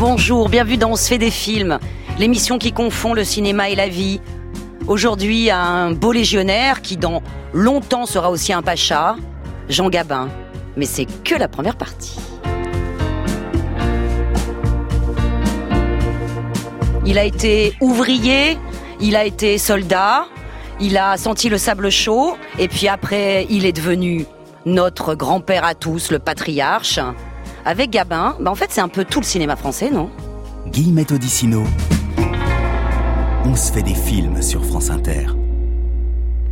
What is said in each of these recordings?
Bonjour, bienvenue dans On se fait des films, l'émission qui confond le cinéma et la vie. Aujourd'hui, un beau légionnaire qui dans longtemps sera aussi un pacha, Jean Gabin. Mais c'est que la première partie. Il a été ouvrier, il a été soldat, il a senti le sable chaud, et puis après, il est devenu notre grand-père à tous, le patriarche. Avec Gabin, bah en fait, c'est un peu tout le cinéma français, non? Guillemette Odissino. On se fait des films sur France Inter.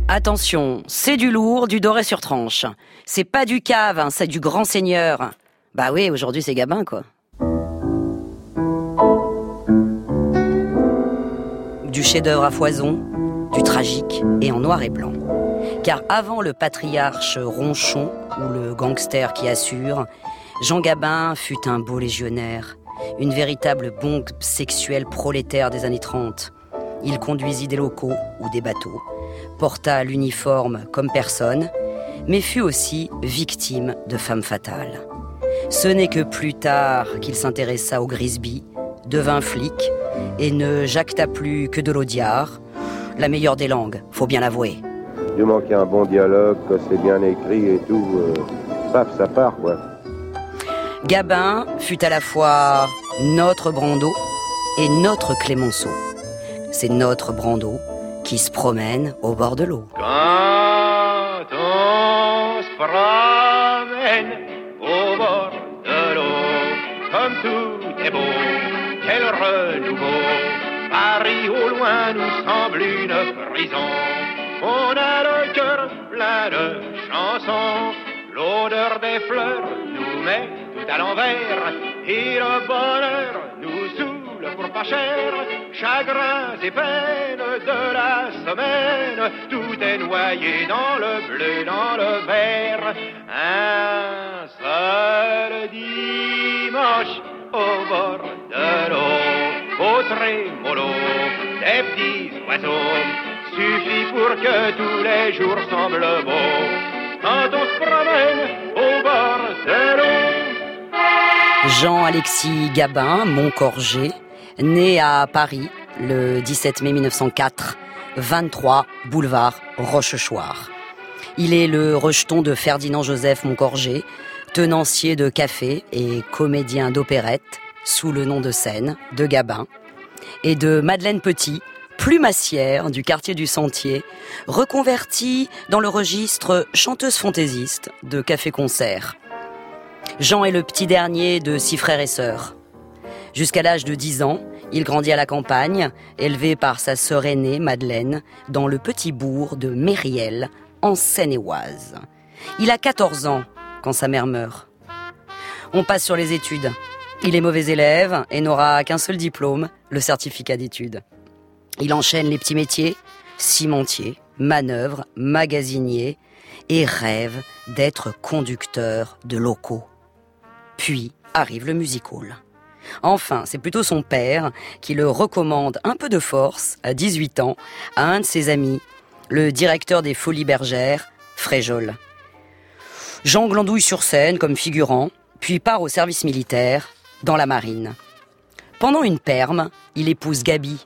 Attention, c'est du lourd, du doré sur tranche. C'est pas du cave, hein, c'est du grand seigneur. Bah oui, aujourd'hui c'est Gabin, quoi. Du chef-d'œuvre à foison, du tragique et en noir et blanc. Car avant le patriarche ronchon ou le gangster qui assure, Jean Gabin fut un beau légionnaire, une véritable bombe sexuelle prolétaire des années 30. Il conduisit des locaux ou des bateaux, porta l'uniforme comme personne, mais fut aussi victime de femmes fatales. Ce n'est que plus tard qu'il s'intéressa au Grisby, devint flic et ne jacta plus que de l'audiard, la meilleure des langues, faut bien l'avouer. Du moment qu'il y a un bon dialogue, que c'est bien écrit et tout, euh, paf, ça part, quoi. Gabin fut à la fois notre Brando et notre Clémenceau. C'est notre Brando qui se promène au bord de l'eau. Quand on se promène au bord de l'eau, comme tout est beau, quel renouveau. Paris au loin nous semble une prison. On a le cœur plein de chansons. L'odeur des fleurs nous met à l'envers. Et le bonheur nous saoule pour pas cher. Chagrins et peines de la semaine. Tout est noyé dans le bleu, dans le vert. Un seul dimanche au bord de l'eau, au trémolo des petits oiseaux, suffit pour que tous les jours semblent beaux. Quand on se promène au bord de l'eau. Jean-Alexis Gabin, Montcorgé, né à Paris le 17 mai 1904, 23 boulevard Rochechouart. Il est le rejeton de Ferdinand Joseph Montcorgé, tenancier de café et comédien d'opérette sous le nom de scène de Gabin, et de Madeleine Petit, plumassière du quartier du Sentier, reconvertie dans le registre chanteuse fantaisiste de café-concert. Jean est le petit dernier de six frères et sœurs. Jusqu'à l'âge de 10 ans, il grandit à la campagne, élevé par sa sœur aînée, Madeleine, dans le petit bourg de Mériel, en Seine-et-Oise. Il a 14 ans quand sa mère meurt. On passe sur les études. Il est mauvais élève et n'aura qu'un seul diplôme, le certificat d'études. Il enchaîne les petits métiers, cimentier, manœuvre, magasinier, et rêve d'être conducteur de locaux. Puis arrive le music hall. Enfin, c'est plutôt son père qui le recommande un peu de force, à 18 ans, à un de ses amis, le directeur des Folies Bergères, Fréjol. Jean glandouille sur scène comme figurant, puis part au service militaire, dans la marine. Pendant une perme, il épouse Gabi,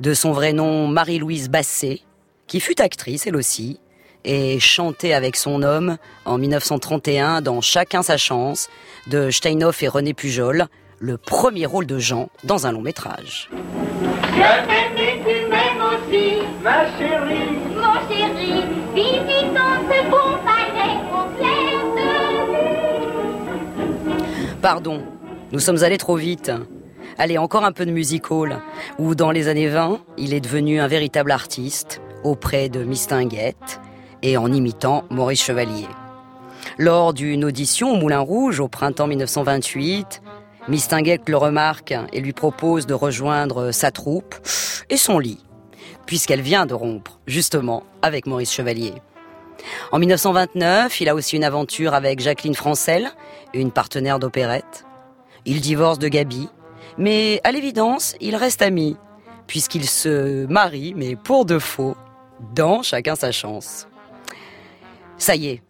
de son vrai nom Marie-Louise Basset, qui fut actrice elle aussi, et chantait avec son homme en 1931 dans Chacun sa chance de Steinhoff et René Pujol, le premier rôle de Jean dans un long métrage. Je t'aime et tu m'aimes aussi, ma chérie. Mon chéri, visitons ce beau palais complète. Pardon, nous sommes allés trop vite. Allez, encore un peu de music hall, où dans les années 20, il est devenu un véritable artiste, auprès de Mistinguette, et en imitant Maurice Chevalier. Lors d'une audition au Moulin Rouge au printemps 1928, Mistinguette le remarque et lui propose de rejoindre sa troupe et son lit, puisqu'elle vient de rompre, justement, avec Maurice Chevalier. En 1929, il a aussi une aventure avec Jacqueline Francel, une partenaire d'opérette. Il divorce de Gabi, mais à l'évidence, ils restent amis, puisqu'ils se marient, mais pour de faux, dans chacun sa chance. Ça y est,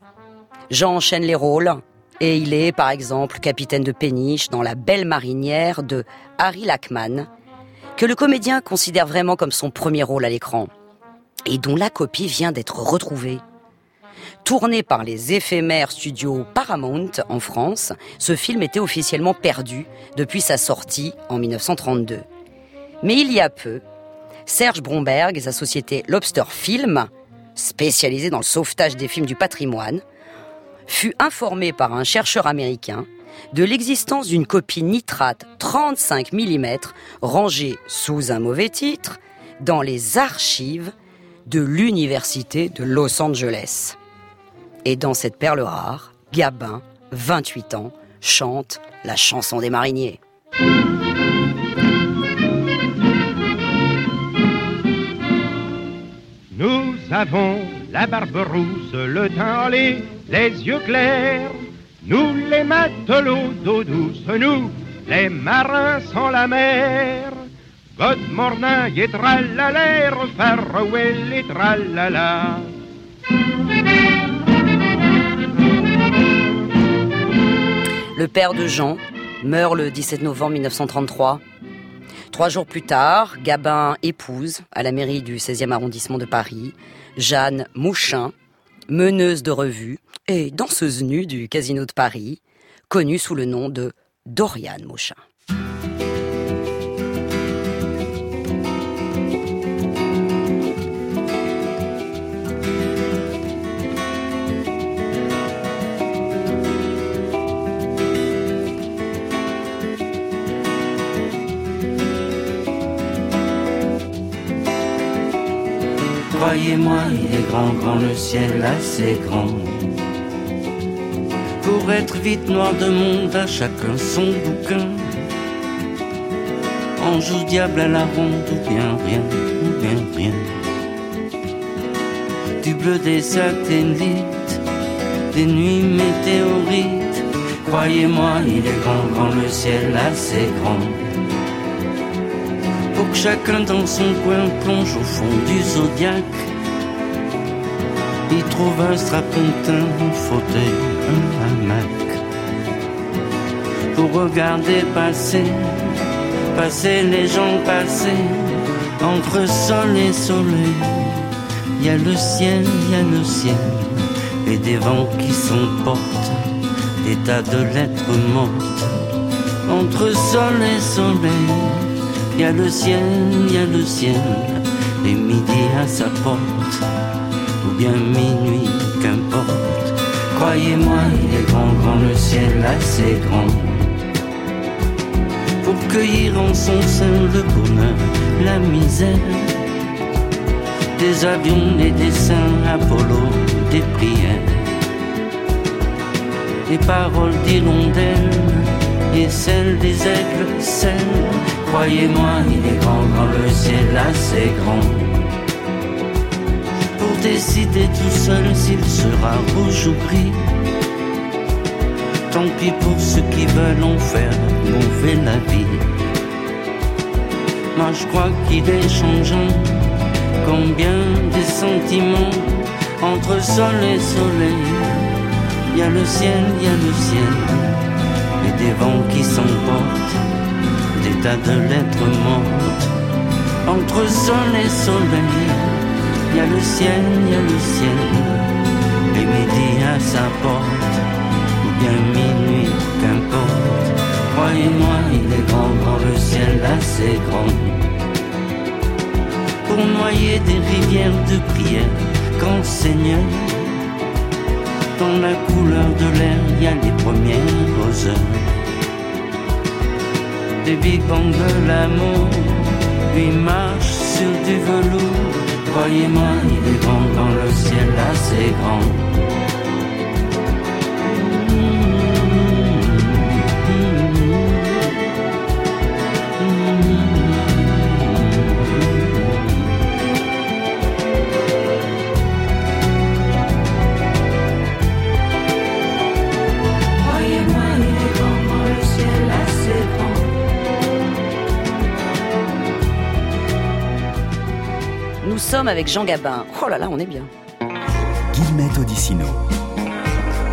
Jean enchaîne les rôles, Et il est, par exemple, capitaine de péniche dans La Belle Marinière de Harry Lackman, que le comédien considère vraiment comme son premier rôle à l'écran, et dont la copie vient d'être retrouvée. Tourné par les éphémères studios Paramount en France, ce film était officiellement perdu depuis sa sortie en 1932. Mais il y a peu, Serge Bromberg et sa société Lobster Film, spécialisée dans le sauvetage des films du patrimoine, fut informé par un chercheur américain de l'existence d'une copie nitrate 35 mm rangée sous un mauvais titre dans les archives de l'Université de Los Angeles. Et dans cette perle rare, Gabin, 28 ans, chante la chanson des mariniers. Nous avons la barbe rousse, le teint les yeux clairs. Nous les matelots d'eau douce, nous les marins sans la mer. God morning et tralala, farewell et tralala. Le père de Jean meurt le 17 novembre 1933. Trois jours plus tard, Gabin épouse, à la mairie du 16e arrondissement de Paris, Jeanne Mouchin, meneuse de revue et danseuse nue du Casino de Paris, connue sous le nom de Doriane Mouchin. Croyez-moi, il est grand, grand le ciel, assez grand. Pour être vite noir de monde, à chacun son bouquin. Ange ou diable à la ronde, ou bien rien, ou bien rien. Du bleu des satellites, des nuits météorites. Croyez-moi, il est grand, grand le ciel, assez grand chacun dans son coin plonge au fond du zodiaque. Il trouve un strapontin, un fauteuil, un hamac. Pour regarder passer, passer les gens passer, entre sol et soleil. Il y a le ciel, il y a le ciel, et des vents qui s'emportent, des tas de lettres mortes, entre sol et soleil. Y a le ciel, il y a le ciel, et midi à sa porte, ou bien minuit, qu'importe. Croyez-moi, il est grand, grand le ciel, assez grand. Pour cueillir en son sein le bonheur, la misère. Des avions, des dessins, Apollo, des prières. Des paroles d'hirondelles et celles des aigles, celles Croyez-moi, il est grand, grand le ciel assez grand. Pour décider tout seul s'il sera rouge ou gris. Tant pis pour ceux qui veulent en faire mauvais la vie. Moi je crois qu'il est changeant. Combien des sentiments entre sol et soleil. Il y a le ciel, y a le ciel. Et des vents qui s'emportent tas de lettres mortes. Entre sol et soleil, il y a le ciel, il y a le ciel, et midi à sa porte, ou bien minuit, qu'importe. Croyez-moi, il est grand, grand le ciel, assez grand. Pour noyer des rivières de prière, grand Seigneur. Dans la couleur de l'air, il y a les premières heures des big bang de l'amour. Lui marche sur du velours. Croyez-moi, il est grand dans le ciel assez grand. Sommes avec Jean Gabin. Oh là là, on est bien. Guillemette Odissino.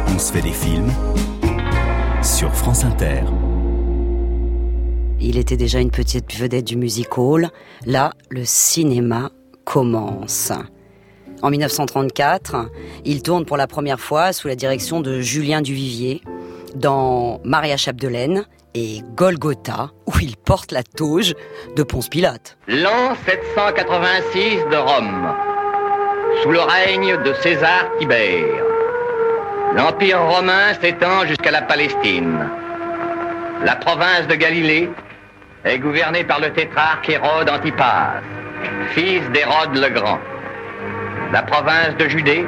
On se fait des films sur France Inter. Il était déjà une petite vedette du music hall. Là, le cinéma commence. En 1934, il tourne pour la première fois sous la direction de Julien Duvivier dans Maria Chapdelaine et Golgotha, où il porte la toge de Ponce Pilate. L'an 786 de Rome, sous le règne de César Tibère. L'Empire romain s'étend jusqu'à la Palestine. La province de Galilée est gouvernée par le tétrarque Hérode Antipas, fils d'Hérode le Grand. La province de Judée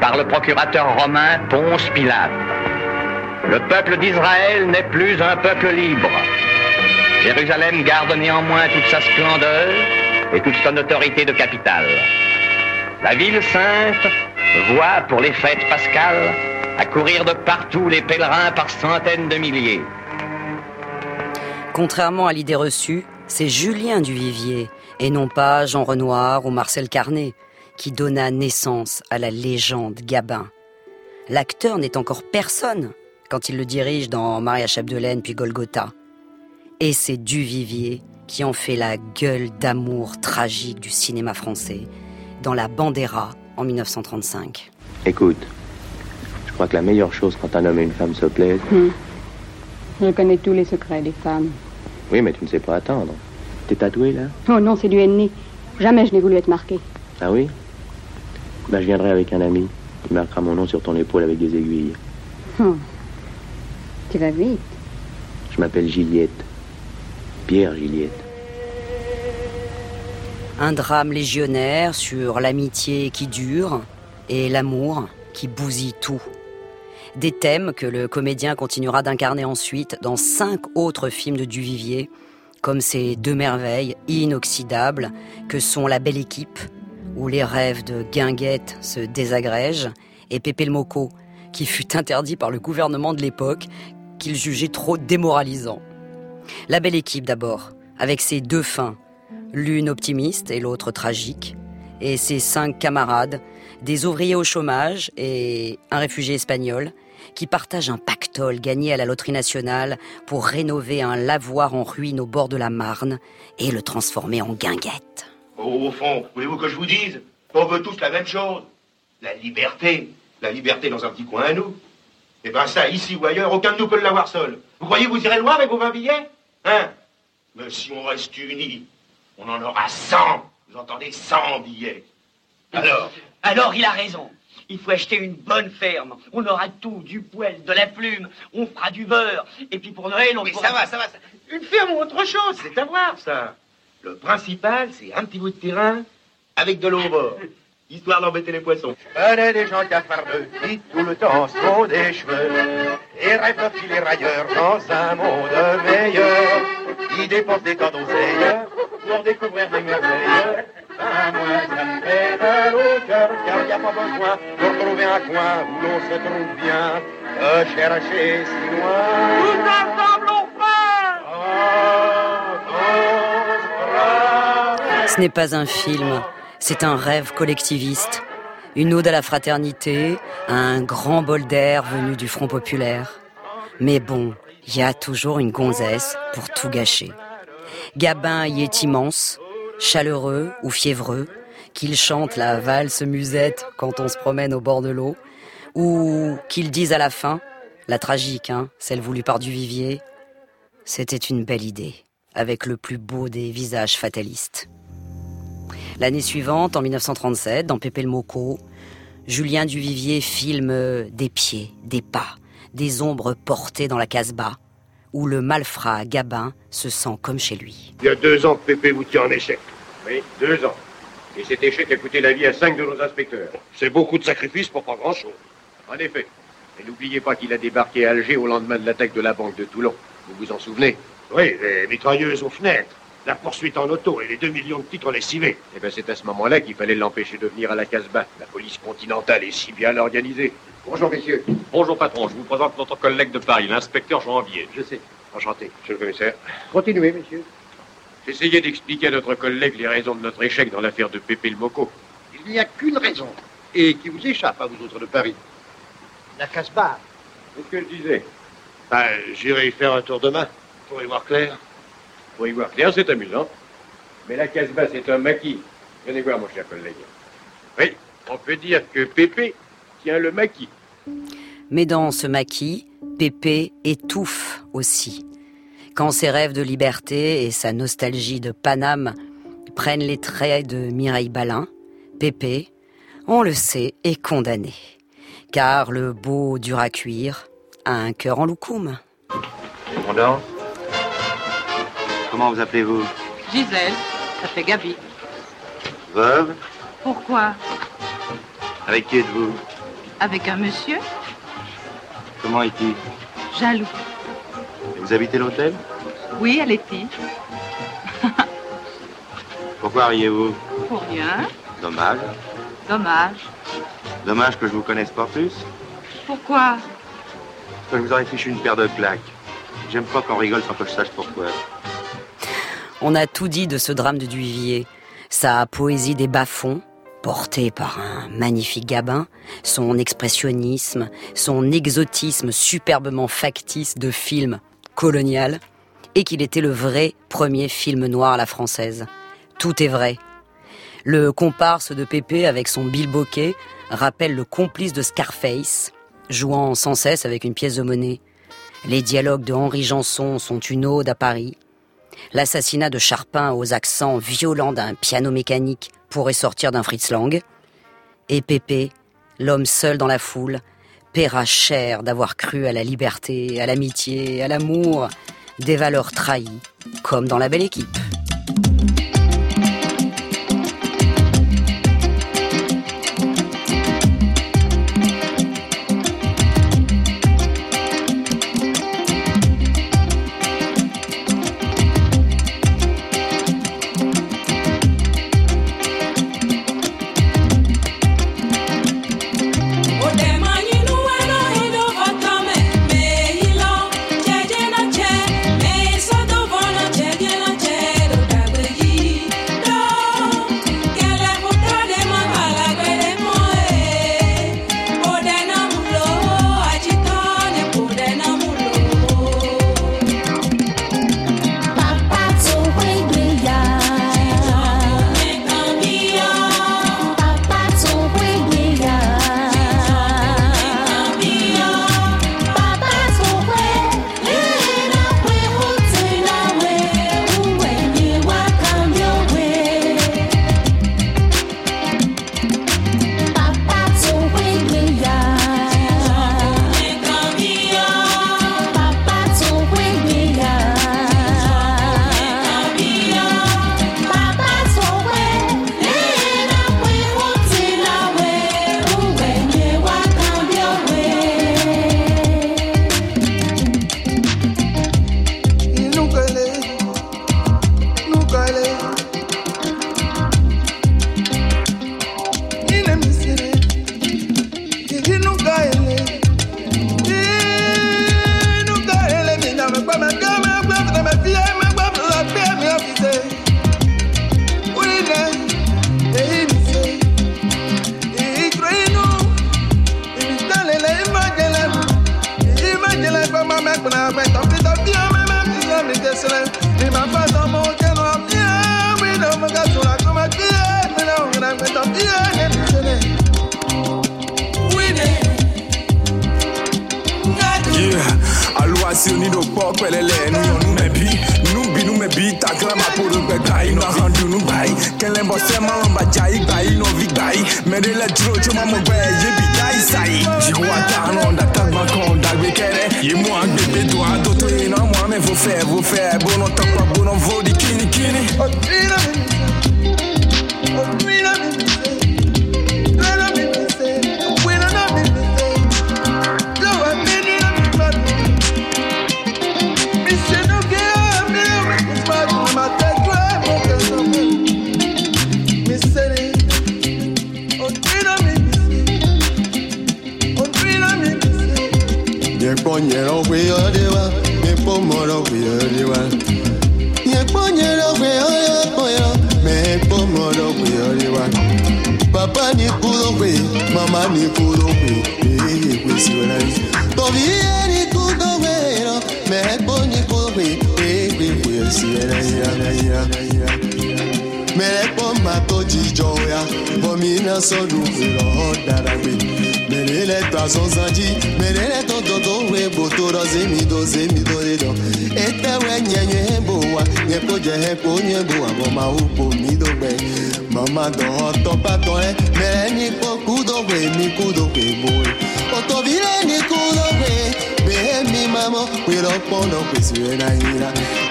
par le procurateur romain Ponce Pilate. Le peuple d'Israël n'est plus un peuple libre. Jérusalem garde néanmoins toute sa splendeur et toute son autorité de capitale. La ville sainte voit pour les fêtes pascales accourir de partout les pèlerins par centaines de milliers. Contrairement à l'idée reçue, c'est Julien Duvivier et non pas Jean Renoir ou Marcel Carnet qui donna naissance à la légende Gabin. L'acteur n'est encore personne quand il le dirige dans Maria Chapdelaine puis Golgotha. Et c'est Duvivier qui en fait la gueule d'amour tragique du cinéma français dans La Bandera en 1935. Écoute, je crois que la meilleure chose quand un homme et une femme se plaisent. Hmm. Je connais tous les secrets des femmes. Oui, mais tu ne sais pas attendre. T'es tatoué là? Oh non, c'est du ennemi. Jamais je n'ai voulu être marqué. Ah oui? Bah, je viendrai avec un ami. Il marquera mon nom sur ton épaule avec des aiguilles. Oh. Tu vas vite. Je m'appelle Giliette. Pierre Giliette. Un drame légionnaire sur l'amitié qui dure et l'amour qui bousille tout. Des thèmes que le comédien continuera d'incarner ensuite dans cinq autres films de Duvivier, comme ces deux merveilles inoxydables que sont La Belle Équipe, où les rêves de Guinguette se désagrègent, et Pépé le Moco, qui fut interdit par le gouvernement de l'époque, qu'il jugeait trop démoralisant. La Belle Équipe d'abord, avec ses deux fins, l'une optimiste et l'autre tragique, et ses cinq camarades, des ouvriers au chômage et un réfugié espagnol, qui partagent un pactole gagné à la loterie nationale pour rénover un lavoir en ruine au bord de la Marne et le transformer en guinguette. Au fond, voulez-vous que je vous dise On veut tous la même chose? La liberté. La liberté dans un petit coin à nous. Eh ben ça, ici ou ailleurs, aucun de nous peut l'avoir seul. Vous croyez que vous irez loin avec vos 20 billets Hein? Mais si on reste unis, on en aura 100. Vous entendez 100 billets. Alors? Alors il a raison. Il faut acheter une bonne ferme. On aura tout, du poêle, de la plume. On fera du beurre. Et puis pour Noël, on pourra- ça va, ça va. ça- Une ferme ou autre chose, c'est à voir, ça. Le principal, c'est un petit bout de terrain avec de l'eau au bord. Histoire d'embêter les poissons. Je connais des gens cafardeux qui tout le temps se font des cheveux et rêvent de filer ailleurs dans un monde meilleur. Ils dépensent des tas d'oseille pour découvrir des merveilles. À moi, ça me fait mal au cœur car il n'y a pas besoin de trouver un coin où l'on se trouve bien, de chercher si loin. Tout ensemble on Ce n'est pas un film, c'est un rêve collectiviste. Une ode à la fraternité, un grand bol d'air venu du Front populaire. Mais bon, il y a toujours une gonzesse pour tout gâcher. Gabin y est immense, chaleureux ou fiévreux, qu'il chante la valse musette quand on se promène au bord de l'eau, ou qu'il dise à la fin, la tragique, hein, celle voulue par Duvivier, c'était une belle idée, avec le plus beau des visages fatalistes. L'année suivante, en 1937, dans Pépé le Moco, Julien Duvivier filme des pieds, des pas, des ombres portées dans la casbah, où le malfrat Gabin se sent comme chez lui. Il y a deux ans que Pépé vous tient en échec. Oui, deux ans. Et cet échec a coûté la vie à cinq de nos inspecteurs. C'est beaucoup de sacrifices pour pas grand-chose. En effet. Et n'oubliez pas qu'il a débarqué à Alger au lendemain de l'attaque de la banque de Toulon. Vous vous en souvenez? Oui, les mitrailleuses aux fenêtres, la poursuite en auto et les deux millions de titres lessivés. Eh bien, c'est à ce moment-là qu'il fallait l'empêcher de venir à la Casbah. La police continentale est si bien organisée. Bonjour, messieurs. Bonjour patron, je vous présente notre collègue de Paris, l'inspecteur Janvier. Je sais. Enchanté, monsieur le commissaire. Continuez, messieurs. J'essayais d'expliquer à notre collègue les raisons de notre échec dans l'affaire de Pépé le Moco. Il n'y a qu'une raison, et qui vous échappe à vous autres de Paris. La Casbah. C'est ce que je disais. Bah, j'irai y faire un tour demain, pour y voir clair. Pour y voir clair, c'est amusant. Mais la Casbah, c'est un maquis. Venez voir, mon cher collègue. Oui, on peut dire que Pépé tient le maquis. Mais dans ce maquis, Pépé étouffe aussi. Quand ses rêves de liberté et sa nostalgie de Paname prennent les traits de Mireille Balin, Pépé, on le sait, est condamné. Car le beau dur à cuire a un cœur en loukoum. On Comment vous appelez-vous Gisèle, ça fait Gabi. Veuve Pourquoi Avec qui êtes-vous Avec un monsieur Comment est-il Jaloux. Et Vous habitez l'hôtel Oui, elle est fille. Pourquoi riez-vous Pour rien. Dommage. Dommage. Dommage que je vous connaisse pas plus. Pourquoi Parce que je vous aurais fichu une paire de claques. J'aime pas qu'on rigole sans que je sache pourquoi. On a tout dit de ce drame de Duvivier. Sa poésie des bas-fonds, portée par un magnifique Gabin, son expressionnisme, son exotisme superbement factice de film colonial, et qu'il était le vrai premier film noir à la française. Tout est vrai. Le comparse de Pépé avec son bilboquet rappelle le complice de Scarface, jouant sans cesse avec une pièce de monnaie. Les dialogues de Henri Janson sont une ode à Paris. L'assassinat de Charpin aux accents violents d'un piano mécanique pourrait sortir d'un Fritz Lang. Et Pépé, l'homme seul dans la foule, paiera cher d'avoir cru à la liberté, à l'amitié, à l'amour, des valeurs trahies, comme dans la belle équipe. fè, vou fè, bono tapa, bono vou de kini kini. Oh, ọjíjọ ya. Bọmi iná sọnù ìrọ̀ dara gbé. Mèrè lẹ́tọ̀ àsọ̀nsánjí mèrè lẹ́tọ̀ tọ̀tọ̀ wé bòtò rọ zémi tó zémi tó lé lọ. Ètẹ̀wẹ̀ nyẹnyẹ bò wá nyẹ kó jẹ hẹ kó nyẹ bò wá. Mọ̀ máa wò bò mí tó gbẹ. Mọ̀má dàn ọ̀tọ̀ pàtó ẹ. Mèrè ní kó kúdò gbé mi kúdò gbé bò ẹ. Ọ̀tọ̀ bí lẹ́ni kúdò gbé bẹ́ẹ̀ mi máa mọ̀ pé lọ́pọ̀ náà pèsè rẹ̀ náà yíra.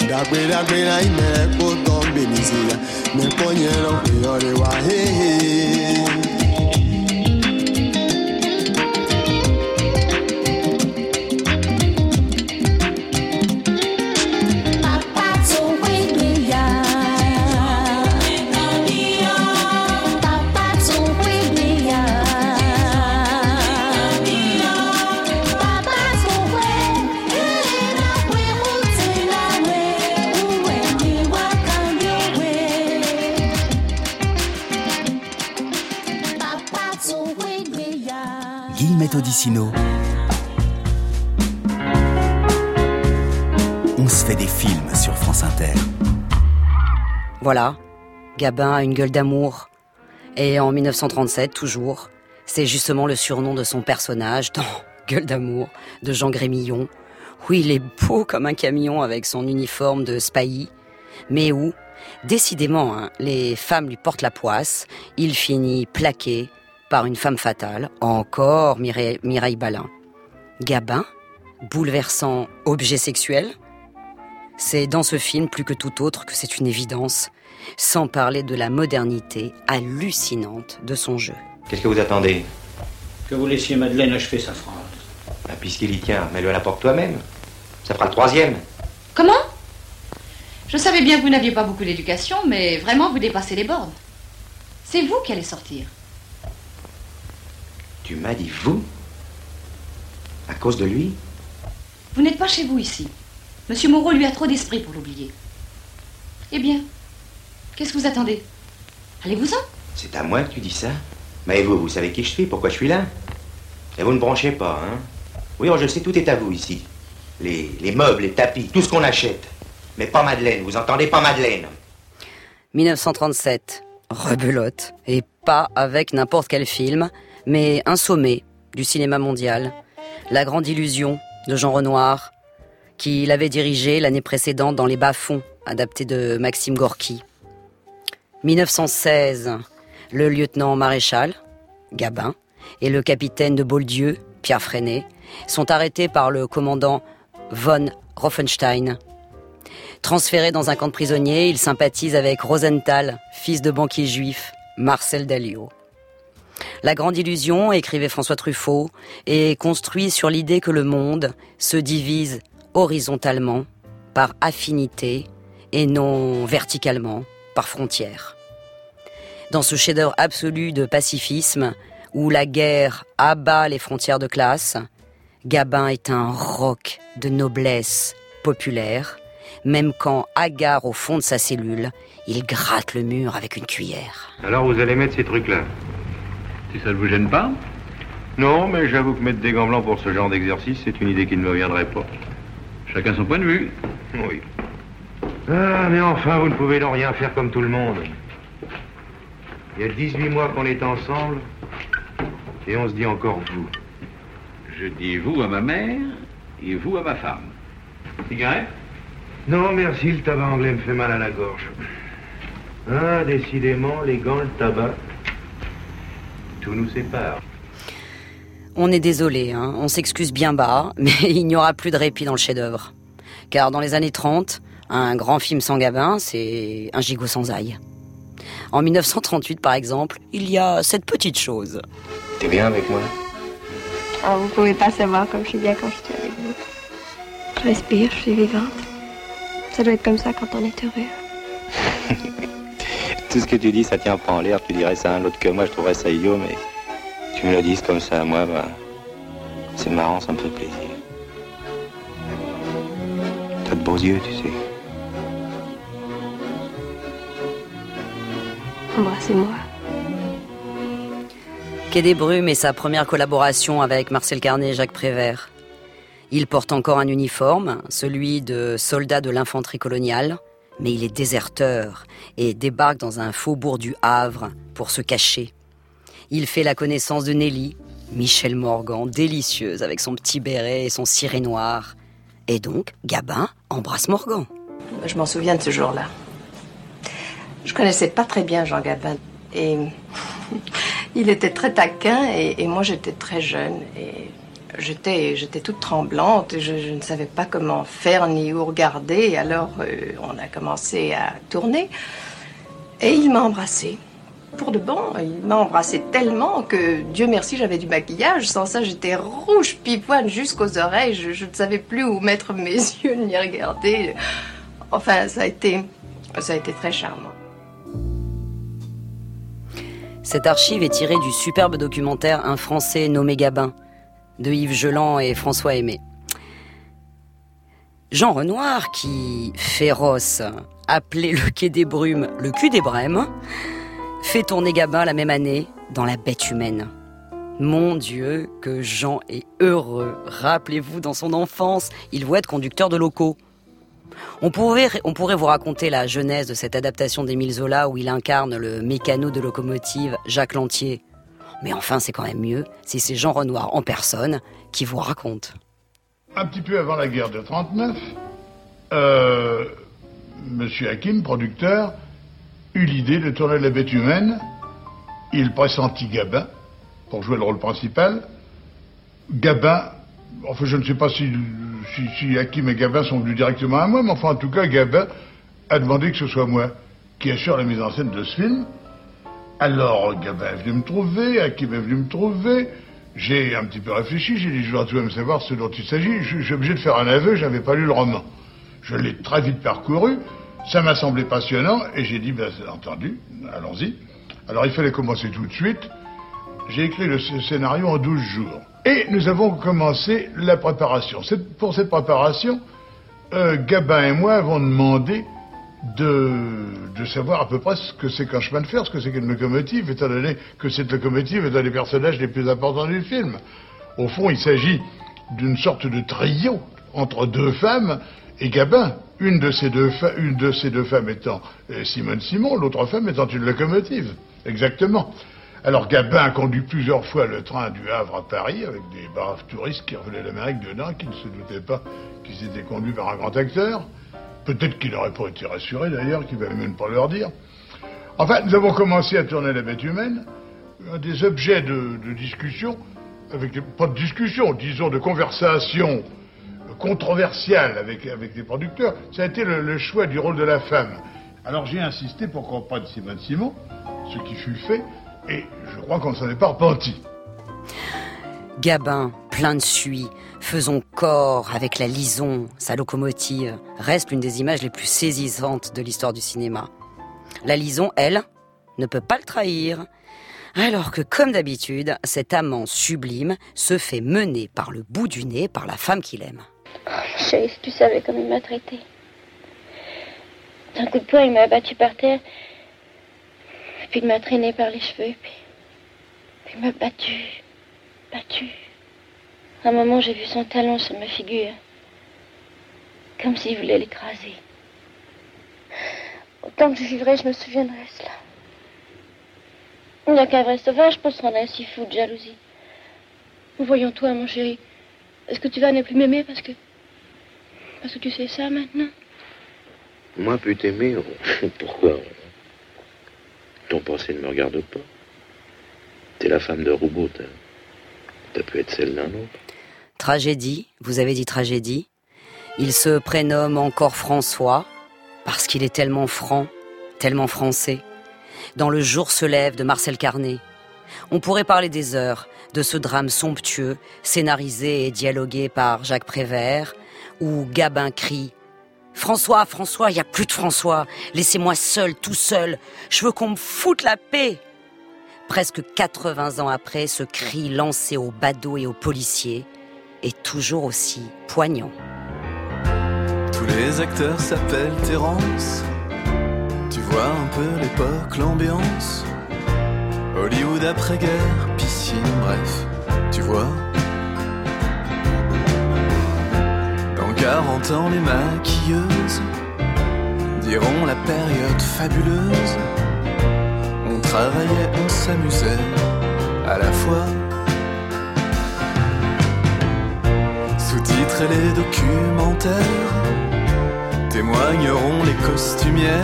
dàgbédàgbéra ìmẹ̀ẹ́kó tán bèmí sí ya mẹ́kọ́ yẹn lọ́pẹ́ ọ̀rẹ́ wa héhe. On se fait des films sur France Inter. Voilà, Gabin a une gueule d'amour. Et en 1937, toujours, c'est justement le surnom de son personnage dans Gueule d'amour de Jean Grémillon, où il est beau comme un camion avec son uniforme de spahi, mais où, décidément, hein, les femmes lui portent la poisse, il finit plaqué par une femme fatale, encore Mireille, Mireille Balin. Gabin, bouleversant objet sexuel, c'est dans ce film plus que tout autre que c'est une évidence, sans parler de la modernité hallucinante de son jeu. Qu'est-ce que vous attendez? Que vous laissiez Madeleine achever sa phrase. Bah, Puisqu'il y tient, mets-le à la porte toi-même. Ça fera le troisième. Comment? Je savais bien que vous n'aviez pas beaucoup d'éducation, mais vraiment, vous dépassez les bornes. C'est vous qui allez sortir. Tu m'as dit vous À cause de lui Vous n'êtes pas chez vous ici. Monsieur Moreau lui a trop d'esprit pour l'oublier. Eh bien, qu'est-ce que vous attendez? Allez-vous-en. C'est à moi que tu dis ça Mais vous, vous savez qui je suis, pourquoi je suis là? Et vous ne branchez pas, hein Oui, oh, je sais, tout est à vous ici. Les, les meubles, les tapis, tout ce qu'on achète. Mais pas Madeleine, vous entendez Pas Madeleine 1937, rebelote, et pas avec n'importe quel film, mais un sommet du cinéma mondial, La Grande Illusion de Jean Renoir, qu'il avait dirigé l'année précédente dans Les Bas-fonds, adapté de Maxime Gorky. 1916, le lieutenant maréchal, Gabin, et le capitaine de Boldieu, Pierre Freinet, sont arrêtés par le commandant von Roffenstein. Transférés dans un camp de prisonniers, ils sympathisent avec Rosenthal, fils de banquier juif, Marcel Dalio. La grande illusion, écrivait François Truffaut, est construit sur l'idée que le monde se divise horizontalement, par affinité, et non verticalement, par frontières. Dans ce chef-d'œuvre absolu de pacifisme, où la guerre abat les frontières de classe, Gabin est un roc de noblesse populaire, même quand, hagard au fond de sa cellule, il gratte le mur avec une cuillère. Alors vous allez mettre ces trucs-là Si ça ne vous gêne pas Non, mais j'avoue que mettre des gants blancs pour ce genre d'exercice, c'est une idée qui ne me viendrait pas. Chacun son point de vue. Oui. Ah, mais enfin, vous ne pouvez donc rien faire comme tout le monde. Il y a 18 mois qu'on est ensemble, et on se dit encore vous. Je dis vous à ma mère et vous à ma femme. Cigarette? Non, merci, le tabac anglais me fait mal à la gorge. Ah, décidément, les gants, le tabac, tout nous sépare. On est désolé, hein, on s'excuse bien bas, mais il n'y aura plus de répit dans le chef-d'œuvre. Car dans les années 30, un grand film sans Gabin, c'est un gigot sans ail. En 1938, par exemple, il y a cette petite chose. T'es bien avec moi? Oh, vous pouvez pas savoir comme je suis bien quand je suis avec vous. Je respire, je suis vivante. Ça doit être comme ça quand on est heureux. Tout ce que tu dis, ça tient pas en l'air. Tu dirais ça à un autre que moi, je trouverais ça idiot, mais tu me le dises comme ça à moi, bah, c'est marrant, ça me fait plaisir. T'as de beaux yeux, tu sais. Embrassez-moi. Quai des Brumes est sa première collaboration avec Marcel Carnet et Jacques Prévert. Il porte encore un uniforme, celui de soldat de l'infanterie coloniale, mais il est déserteur et débarque dans un faubourg du Havre pour se cacher. Il fait la connaissance de Nelly, Michel Morgan, délicieuse avec son petit béret et son ciré noir. Et donc, Gabin embrasse Morgan. Je m'en souviens de ce jour-là. Je connaissais pas très bien Jean Gabin et il était très taquin et, moi j'étais très jeune et j'étais j'étais toute tremblante je, ne savais pas comment faire ni où regarder. Alors euh, on a commencé à tourner et il m'a embrassée. Pour de bon, il m'a embrassée tellement que Dieu merci j'avais du maquillage. Sans ça j'étais rouge pipoine jusqu'aux oreilles. Je, je ne savais plus où mettre mes yeux ni regarder. Enfin ça a été ça a été très charmant. Cette archive est tirée du superbe documentaire Un Français nommé Gabin de Yves Geland et François Aimé. Jean Renoir, qui, féroce, appelait le quai des Brumes le cul des Brèmes, fait tourner Gabin la même année dans La bête humaine. Mon Dieu, que Jean est heureux. Rappelez-vous, dans son enfance, il voit être conducteur de locaux. On pourrait, on pourrait vous raconter la genèse de cette adaptation d'Émile Zola où il incarne le mécano de locomotive Jacques Lantier. Mais enfin, c'est quand même mieux si c'est Jean Renoir en personne qui vous raconte. Un petit peu avant la guerre de 39, euh, Monsieur Hakim, producteur, eut l'idée de tourner La bête humaine. Il pressentit Gabin pour jouer le rôle principal. Gabin, enfin je ne sais pas si, si, si Hakim et Gabin sont venus directement à moi, mais enfin en tout cas Gabin a demandé que ce soit moi qui assure la mise en scène de ce film. Alors Gabin est venu me trouver, Hakim est venu me trouver? J'ai un petit peu réfléchi, j'ai dit je dois tout de même savoir ce dont il s'agit. Je, suis obligé de faire un aveu, j'avais pas lu le roman. Je l'ai très vite parcouru, ça m'a semblé passionnant et j'ai dit ben entendu, allons-y. Alors il fallait commencer tout de suite. J'ai écrit le scénario en 12 jours. Et nous avons commencé la préparation. Pour cette préparation, euh, Gabin et moi avons demandé de, savoir à peu près ce que c'est qu'un chemin de fer, ce que c'est qu'une locomotive, étant donné que cette locomotive est un des personnages les plus importants du film. Au fond, il s'agit d'une sorte de trio entre deux femmes et Gabin. Une de ces deux, une de ces deux femmes étant euh, Simone Simon, l'autre femme étant une locomotive. Exactement. Alors Gabin a conduit plusieurs fois le train du Havre à Paris avec des braves touristes qui revenaient d'Amérique dedans, qui ne se doutaient pas qu'ils étaient conduits par un grand acteur. Peut-être qu'il n'aurait pas été rassuré d'ailleurs, qu'il ne valait même pas leur dire. Enfin, nous avons commencé à tourner la bête humaine. Un des objets de, discussion, avec des- pas de discussion, disons de conversation controversiale avec, avec les producteurs, ça a été le, le choix du rôle de la femme. Alors j'ai insisté pour qu'on prenne Simone Simon, ce qui fut fait, et je crois qu'on ne s'en est pas repenti. Gabin, plein de suie, faisons corps avec la Lison, sa locomotive, reste l'une des images les plus saisissantes de l'histoire du cinéma. La Lison, elle, ne peut pas le trahir. Alors que, comme d'habitude, cet amant sublime se fait mener par le bout du nez par la femme qu'il aime. Si tu savais comme il m'a traité. D'un coup de poing, il m'a abattu par terre. Puis il m'a traîné par les cheveux. Puis, puis il m'a battu. Battu. Un moment, j'ai vu son talon sur ma figure. Comme s'il voulait l'écraser. Autant que je vivrai, je me souviendrai de cela. Il n'y a qu'un vrai sauvage pour se rendre ainsi fou de jalousie. Voyons-toi, mon chéri. Est-ce que tu vas ne plus m'aimer parce que. Parce que tu sais ça maintenant? Moi, peut t'aimer, pourquoi Ton passé ne me regarde pas. T'es la femme de Roubaud, t'as t'as pu être celle d'un autre. Tragédie, vous avez dit tragédie. Il se prénomme encore François, parce qu'il est tellement franc, tellement français. Dans Le jour se lève de Marcel Carnet. On pourrait parler des heures de ce drame somptueux, scénarisé et dialogué par Jacques Prévert, où Gabin crie François, François, il n'y a plus de François. Laissez-moi seul, tout seul. Je veux qu'on me foute la paix. Presque 80 ans après, ce cri lancé aux badauds et aux policiers est toujours aussi poignant. Tous les acteurs s'appellent Terence. Tu vois un peu l'époque, l'ambiance. Hollywood après-guerre, piscine, bref, tu vois. Dans 40 ans, les maquilleuses diront la période fabuleuse. On travaillait, on s'amusait à la fois. Et les documentaires témoigneront les costumières.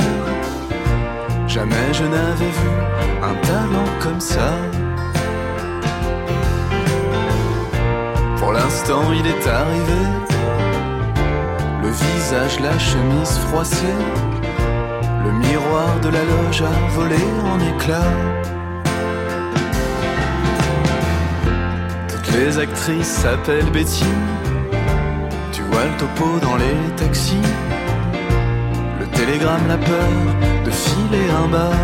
Jamais je n'avais vu un talent comme ça. Pour l'instant, il est arrivé. Le visage, la chemise froissée. Le miroir de la loge a volé en éclats. Toutes les actrices s'appellent Betty. Le topo dans les taxis. Le télégramme, la peur de filer un bas.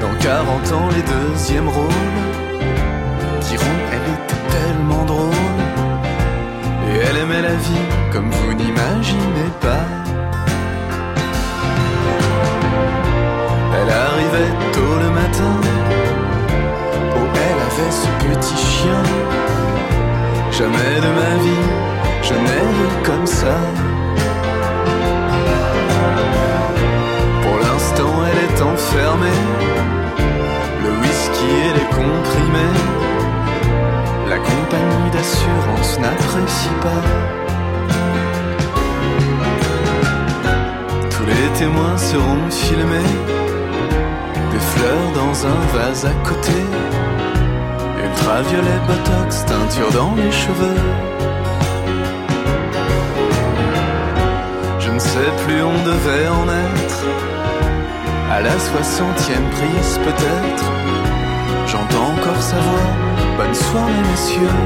Dans 40 ans, les deuxièmes rôles diront elle était tellement drôle. Et elle aimait la vie comme vous n'imaginez pas. Elle arrivait tôt le matin. Oh, elle avait ce petit chien. Jamais de ma vie, je n'ai ri comme ça. Pour l'instant, elle est enfermée. Le whisky et les comprimés. La compagnie d'assurance n'apprécie pas. Tous les témoins seront filmés. Des fleurs dans un vase à côté. Ultraviolet, botox, teinture dans les cheveux. Je ne sais plus, on devait en être. À la soixantième prise peut-être. J'entends encore sa voix. Bonne soirée, messieurs.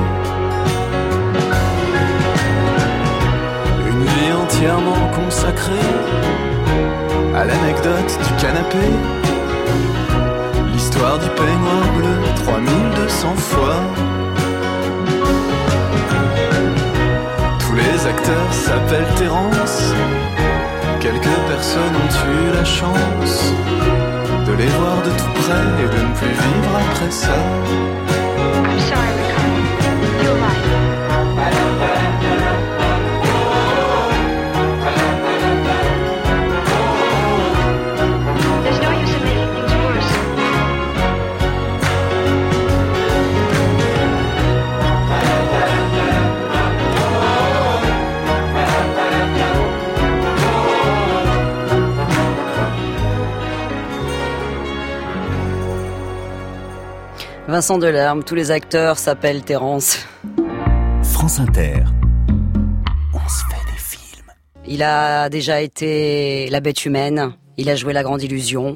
Une vie entièrement consacrée à l'anecdote du canapé. L'histoire du peignoir bleu, 3200 fois. Tous les acteurs s'appellent Terence. Quelques personnes ont eu la chance de les voir de tout près et de ne plus vivre après ça. Vincent Delerme, tous les acteurs s'appellent Terence. France Inter. On se fait des films. Il a déjà été La bête humaine, il a joué La grande illusion.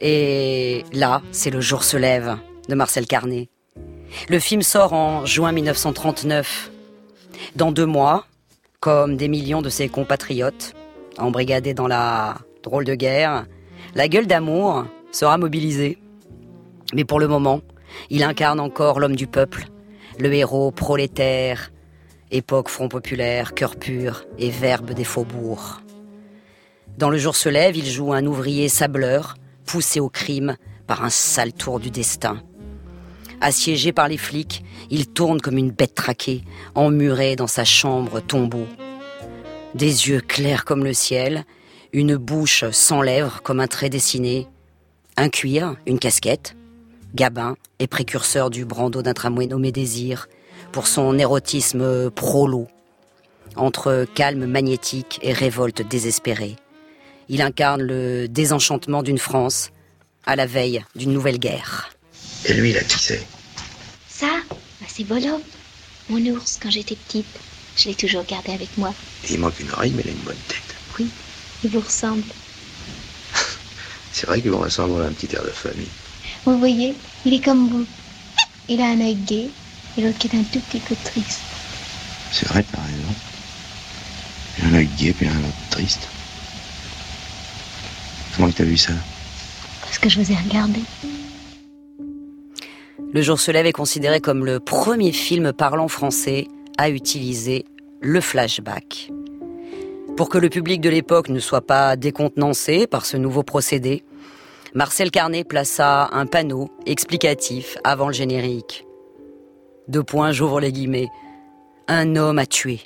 Et là, c'est Le jour se lève de Marcel Carnet. Le film sort en juin 1939. Dans deux mois, comme des millions de ses compatriotes, embrigadés dans la drôle de guerre, la gueule d'amour sera mobilisée. Mais pour le moment, il incarne encore l'homme du peuple, le héros prolétaire, époque Front populaire, cœur pur et verbe des faubourgs. Dans Le jour se lève, il joue un ouvrier sableur, poussé au crime par un sale tour du destin. Assiégé par les flics, il tourne comme une bête traquée, emmuré dans sa chambre tombeau. Des yeux clairs comme le ciel, une bouche sans lèvres comme un trait dessiné, un cuir, une casquette, Gabin est précurseur du brando d'un tramway nommé Désir pour son érotisme prolo, entre calme magnétique et révolte désespérée. Il incarne le désenchantement d'une France à la veille d'une nouvelle guerre. Et lui, là, qui c'est Ça, bah, c'est Bolo. Mon ours, quand j'étais petite. Je l'ai toujours gardé avec moi. Il manque une oreille, mais il a une bonne tête. Oui, il vous ressemble. C'est vrai qu'il vous ressemble à un petit air de famille. Vous voyez, il est comme vous. Il a un œil gai et l'autre qui est un tout petit peu triste. C'est vrai, t'as raison. Il a un œil gai, puis un autre triste. Comment t'as vu ça? Parce que je vous ai regardé. Le jour se lève est considéré comme le premier film parlant français à utiliser le flashback. Pour que le public de l'époque ne soit pas décontenancé par ce nouveau procédé, Marcel Carnet plaça un panneau explicatif avant le générique. Deux points, j'ouvre les guillemets. Un homme a tué.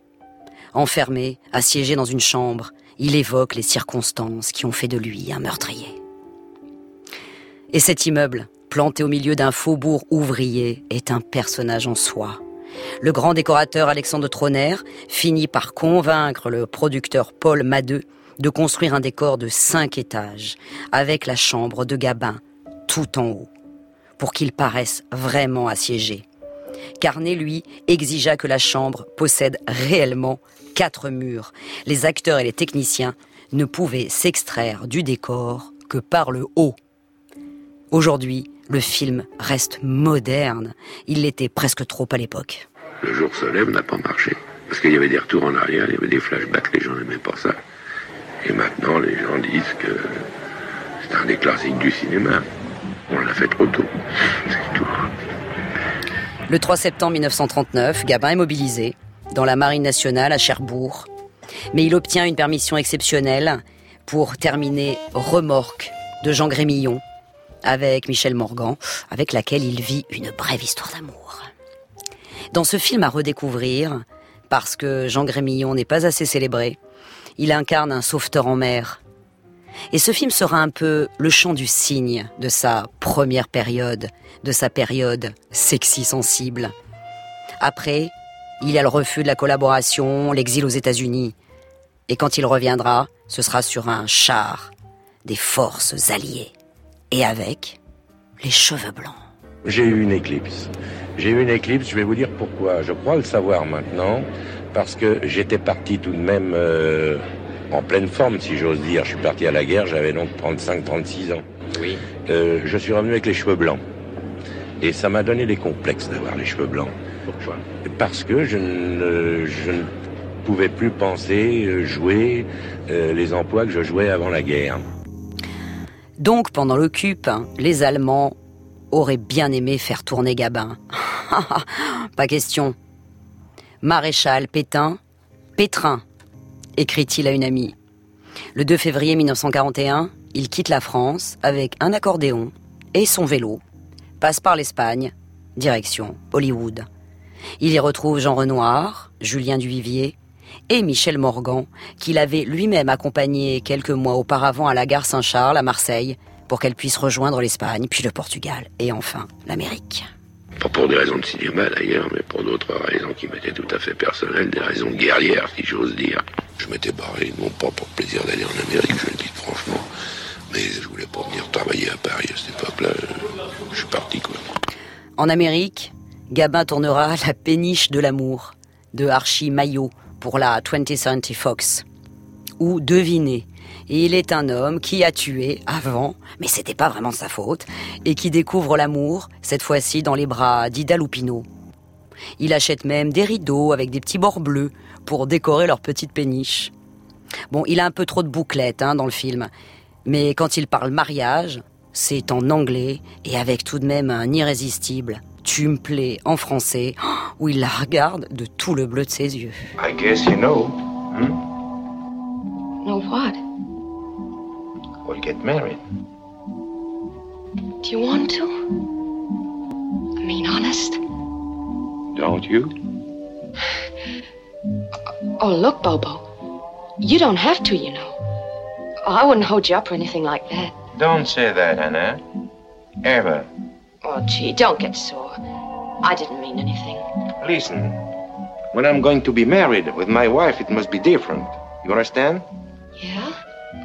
Enfermé, assiégé dans une chambre, il évoque les circonstances qui ont fait de lui un meurtrier. Et cet immeuble, planté au milieu d'un faubourg ouvrier, est un personnage en soi. Le grand décorateur Alexandre Troner finit par convaincre le producteur Paul Madeux de construire un décor de cinq étages, avec la chambre de Gabin tout en haut, pour qu'il paraisse vraiment assiégé. Carnet, lui, exigea que la chambre possède réellement quatre murs. Les acteurs et les techniciens ne pouvaient s'extraire du décor que par le haut. Aujourd'hui, le film reste moderne. Il l'était presque trop à l'époque. Le jour se n'a pas marché. Parce qu'il y avait des retours en arrière, il y avait des flashbacks, les gens n'aimaient pas ça. Et maintenant, les gens disent que c'est un des classiques du cinéma. On l'a fait trop tôt. C'est tout. Le 3 septembre 1939, Gabin est mobilisé dans la Marine nationale à Cherbourg. Mais il obtient une permission exceptionnelle pour terminer Remorque de Jean Grémillon avec Michel Morgan, avec laquelle il vit une brève histoire d'amour. Dans ce film à redécouvrir, parce que Jean Grémillon n'est pas assez célébré, il incarne un sauveteur en mer. Et ce film sera un peu le chant du cygne de sa première période, de sa période sexy sensible. Après, il a le refus de la collaboration, l'exil aux États-Unis. Et quand il reviendra, ce sera sur un char des forces alliées. Et avec les cheveux blancs. J'ai eu une éclipse. J'ai eu une éclipse, je vais vous dire pourquoi. Je crois le savoir maintenant, parce que j'étais parti tout de même euh, en pleine forme, si j'ose dire. Je suis parti à la guerre, j'avais donc 35-36 ans. Oui. Euh, je suis revenu avec les cheveux blancs. Et ça m'a donné des complexes d'avoir les cheveux blancs. Pourquoi? Parce que je ne, je ne pouvais plus penser, euh, jouer euh, les emplois que je jouais avant la guerre. Donc, pendant l'occupe, les Allemands auraient bien aimé faire tourner Gabin. Pas question. Maréchal Pétain, Pétrin, écrit-il à une amie. Le 2 février 1941, il quitte la France avec un accordéon et son vélo, passe par l'Espagne, direction Hollywood. Il y retrouve Jean Renoir, Julien Duvivier et Michel Morgan, qu'il avait lui-même accompagné quelques mois auparavant à la gare Saint-Charles à Marseille pour qu'elle puisse rejoindre l'Espagne, puis le Portugal et enfin l'Amérique. Pas pour des raisons de cinéma d'ailleurs, mais pour d'autres raisons qui m'étaient tout à fait personnelles, des raisons guerrières si j'ose dire. Je m'étais barré, non pas pour le plaisir d'aller en Amérique, je le dis franchement, mais je voulais pas venir travailler à Paris à cette époque-là. Je suis parti quoi. En Amérique, Gabin tournera La péniche de l'amour de Archie Maillot pour la 20th Century Fox. Ou Devinez. Il est un homme qui a tué avant, mais c'était pas vraiment de sa faute, et qui découvre l'amour, cette fois-ci dans les bras d'Ida Lupino. Il achète même des rideaux avec des petits bords bleus pour décorer leur petite péniche. Bon, il a un peu trop de bouclettes hein, dans le film, mais quand il parle mariage, c'est en anglais et avec tout de même un irrésistible tu me plais en français, où il la regarde de tout le bleu de ses yeux. I guess you know. Hmm? What? We'll get married. Do you want to? I mean, honest? Don't you? Oh, look, Bobo. You don't have to, you know. I wouldn't hold you up or anything like that. Don't say that, Anna. Ever. Oh, gee, don't get sore. I didn't mean anything. Listen. When I'm going to be married with my wife, it must be different. You understand?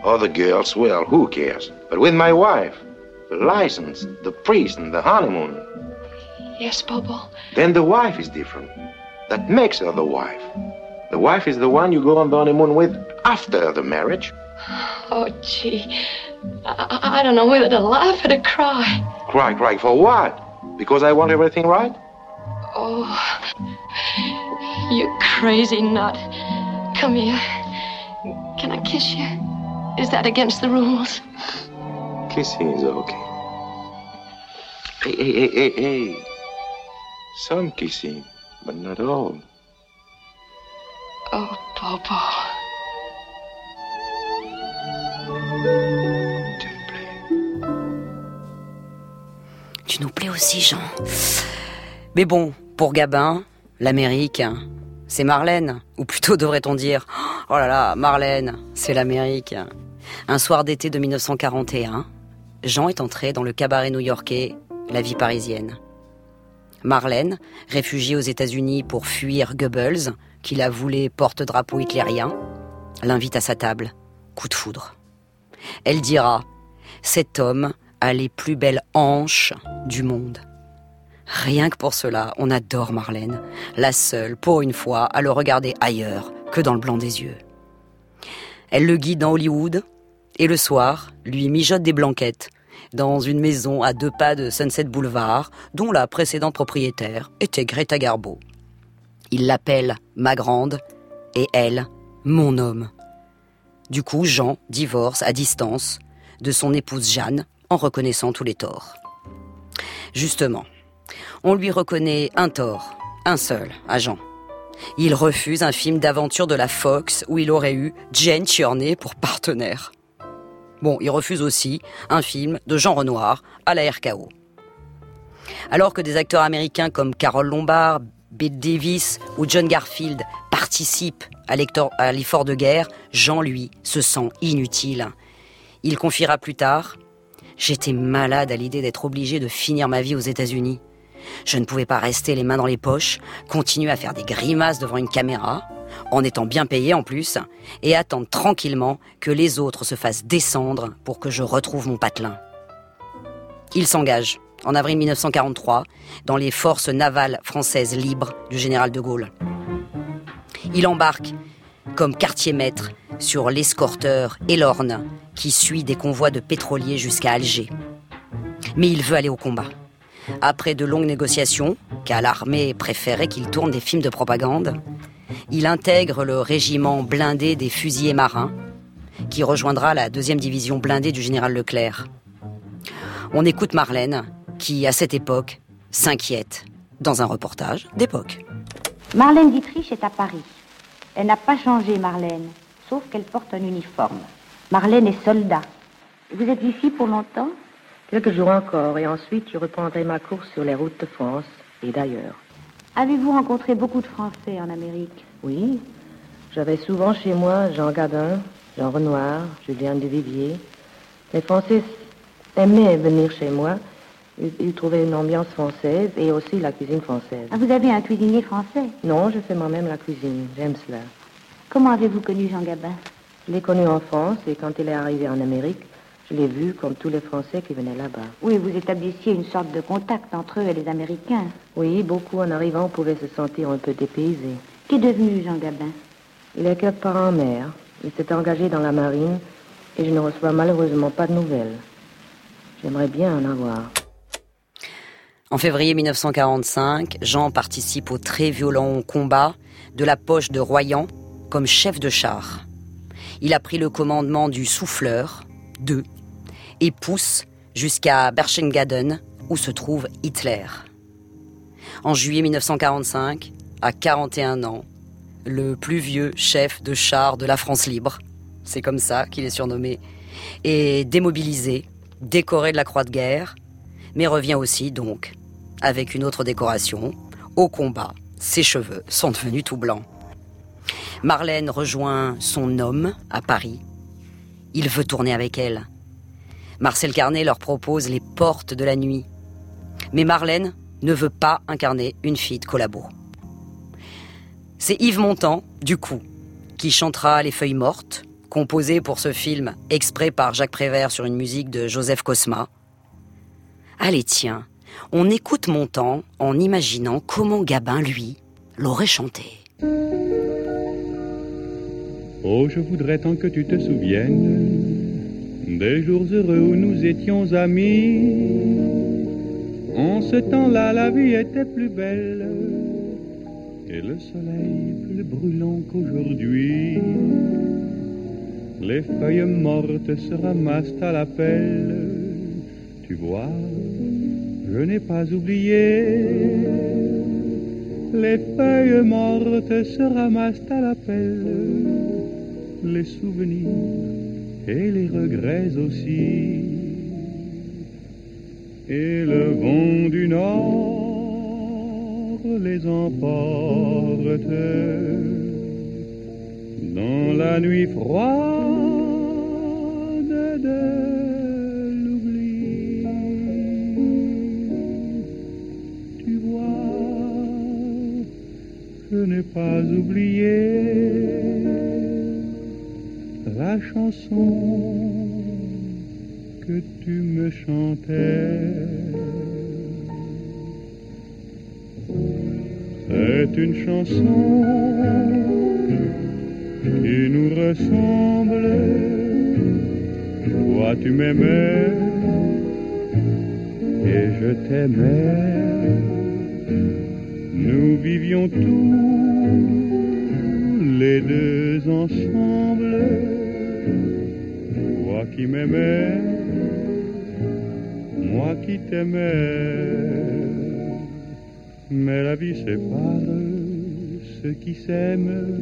Other girls, well, who cares? But with my wife, the license, the priest, and the honeymoon, Yes, Bobo. then the wife is different. That makes her the wife. The wife is the one you go on the honeymoon with after the marriage. Oh, gee. I- I don't know whether to laugh or to cry. Cry, cry for what? Because I want everything right? Oh, you crazy nut. Come here. Can I kiss you? Is that against the rules? Kissing is okay. Hey, hey, hey, hey, hey. Some kissing, but not all. Oh, Bobo. Tu nous plais aussi, Jean. Mais bon, pour Gabin, l'Amérique, c'est Marlène. Ou plutôt devrait-on dire, oh là là, Marlène, c'est l'Amérique. Un soir d'été de 1941, Jean est entré dans le cabaret new-yorkais La vie parisienne. Marlène, réfugiée aux États-Unis pour fuir Goebbels, qui la voulait porte-drapeau hitlérien, l'invite à sa table. Coup de foudre. Elle dira Cet homme a les plus belles hanches du monde. Rien que pour cela, on adore Marlène, la seule, pour une fois, à le regarder ailleurs que dans le blanc des yeux. Elle le guide dans Hollywood, et le soir, lui mijote des blanquettes, dans une maison à deux pas de Sunset Boulevard, dont la précédente propriétaire était Greta Garbo. Il l'appelle ma grande, et elle, mon homme. Du coup, Jean divorce à distance de son épouse Jeanne, en reconnaissant tous les torts. Justement, on lui reconnaît un tort, un seul, à Jean. Il refuse un film d'aventure de la Fox où il aurait eu Jane Tierney pour partenaire. Bon, il refuse aussi un film de Jean Renoir à la RKO. Alors que des acteurs américains comme Carol Lombard, Bill Davis ou John Garfield participent à l'effort de guerre, Jean, lui, se sent inutile. Il confiera plus tard J'étais malade à l'idée d'être obligé de finir ma vie aux États-Unis. Je ne pouvais pas rester les mains dans les poches, continuer à faire des grimaces devant une caméra, en étant bien payé en plus, et attendre tranquillement que les autres se fassent descendre pour que je retrouve mon patelin. Il s'engage, en avril 1943, dans les forces navales françaises libres du général de Gaulle. Il embarque comme quartier-maître sur l'escorteur Elorne, qui suit des convois de pétroliers jusqu'à Alger. Mais il veut aller au combat. Après de longues négociations, car l'armée préférait qu'il tourne des films de propagande, il intègre le régiment blindé des fusiliers marins, qui rejoindra la deuxième division blindée du général Leclerc. On écoute Marlène, qui, à cette époque, s'inquiète dans un reportage d'époque. Marlène Dietrich est à Paris. Elle n'a pas changé, Marlène, sauf qu'elle porte un uniforme. Marlène est soldat. Vous êtes ici pour longtemps? Quelques jours encore, et ensuite je reprendrai ma course sur les routes de France et d'ailleurs. Avez-vous rencontré beaucoup de Français en Amérique? Oui. J'avais souvent chez moi Jean Gabin, Jean Renoir, Julien Duvivier. Les Français aimaient venir chez moi. Ils, trouvaient une ambiance française et aussi la cuisine française. Ah, vous avez un cuisinier français? Non, je fais moi-même la cuisine. J'aime cela. Comment avez-vous connu Jean Gabin? Je l'ai connu en France et quand il est arrivé en Amérique, je l'ai vu comme tous les Français qui venaient là-bas. Oui, vous établissiez une sorte de contact entre eux et les Américains. Oui, beaucoup en arrivant pouvaient se sentir un peu dépaysés. Qu'est devenu Jean Gabin? Il est quelque part en mer. Il s'est engagé dans la marine et je ne reçois malheureusement pas de nouvelles. J'aimerais bien en avoir. En février 1945, Jean participe au très violent combat de la poche de Royan comme chef de char. Il a pris le commandement du Souffleur, 2, et pousse jusqu'à Berchengaden, où se trouve Hitler. En juillet 1945, à 41 ans, le plus vieux chef de char de la France libre, c'est comme ça qu'il est surnommé, est démobilisé, décoré de la Croix de guerre, mais revient aussi donc avec une autre décoration, au combat. Ses cheveux sont devenus tout blancs. Marlène rejoint son homme à Paris. Il veut tourner avec elle. Marcel Carnet leur propose les portes de la nuit. Mais Marlène ne veut pas incarner une fille de collabo. C'est Yves Montand, du coup, qui chantera Les Feuilles Mortes, composé pour ce film exprès par Jacques Prévert sur une musique de Joseph Cosma. Allez, tiens, on écoute Montand en imaginant comment Gabin, lui, l'aurait chanté. Oh, je voudrais tant que tu te souviennes des jours heureux où nous étions amis. En ce temps-là, la vie était plus belle et le soleil plus brûlant qu'aujourd'hui. Les feuilles mortes se ramassent à la pelle, tu vois, je n'ai pas oublié. Les feuilles mortes se ramassent à la pelle, les souvenirs et les regrets aussi. Et le vent du nord les emporte dans la nuit froide de l'oubli. Tu vois, je n'ai pas oublié la chanson que tu me chantais. C'est une chanson qui nous ressemble. Toi tu m'aimais et je t'aimais. Nous vivions tous les deux ensemble. Qui m'aimais, moi qui t'aimais. Mais la vie sépare ceux qui s'aiment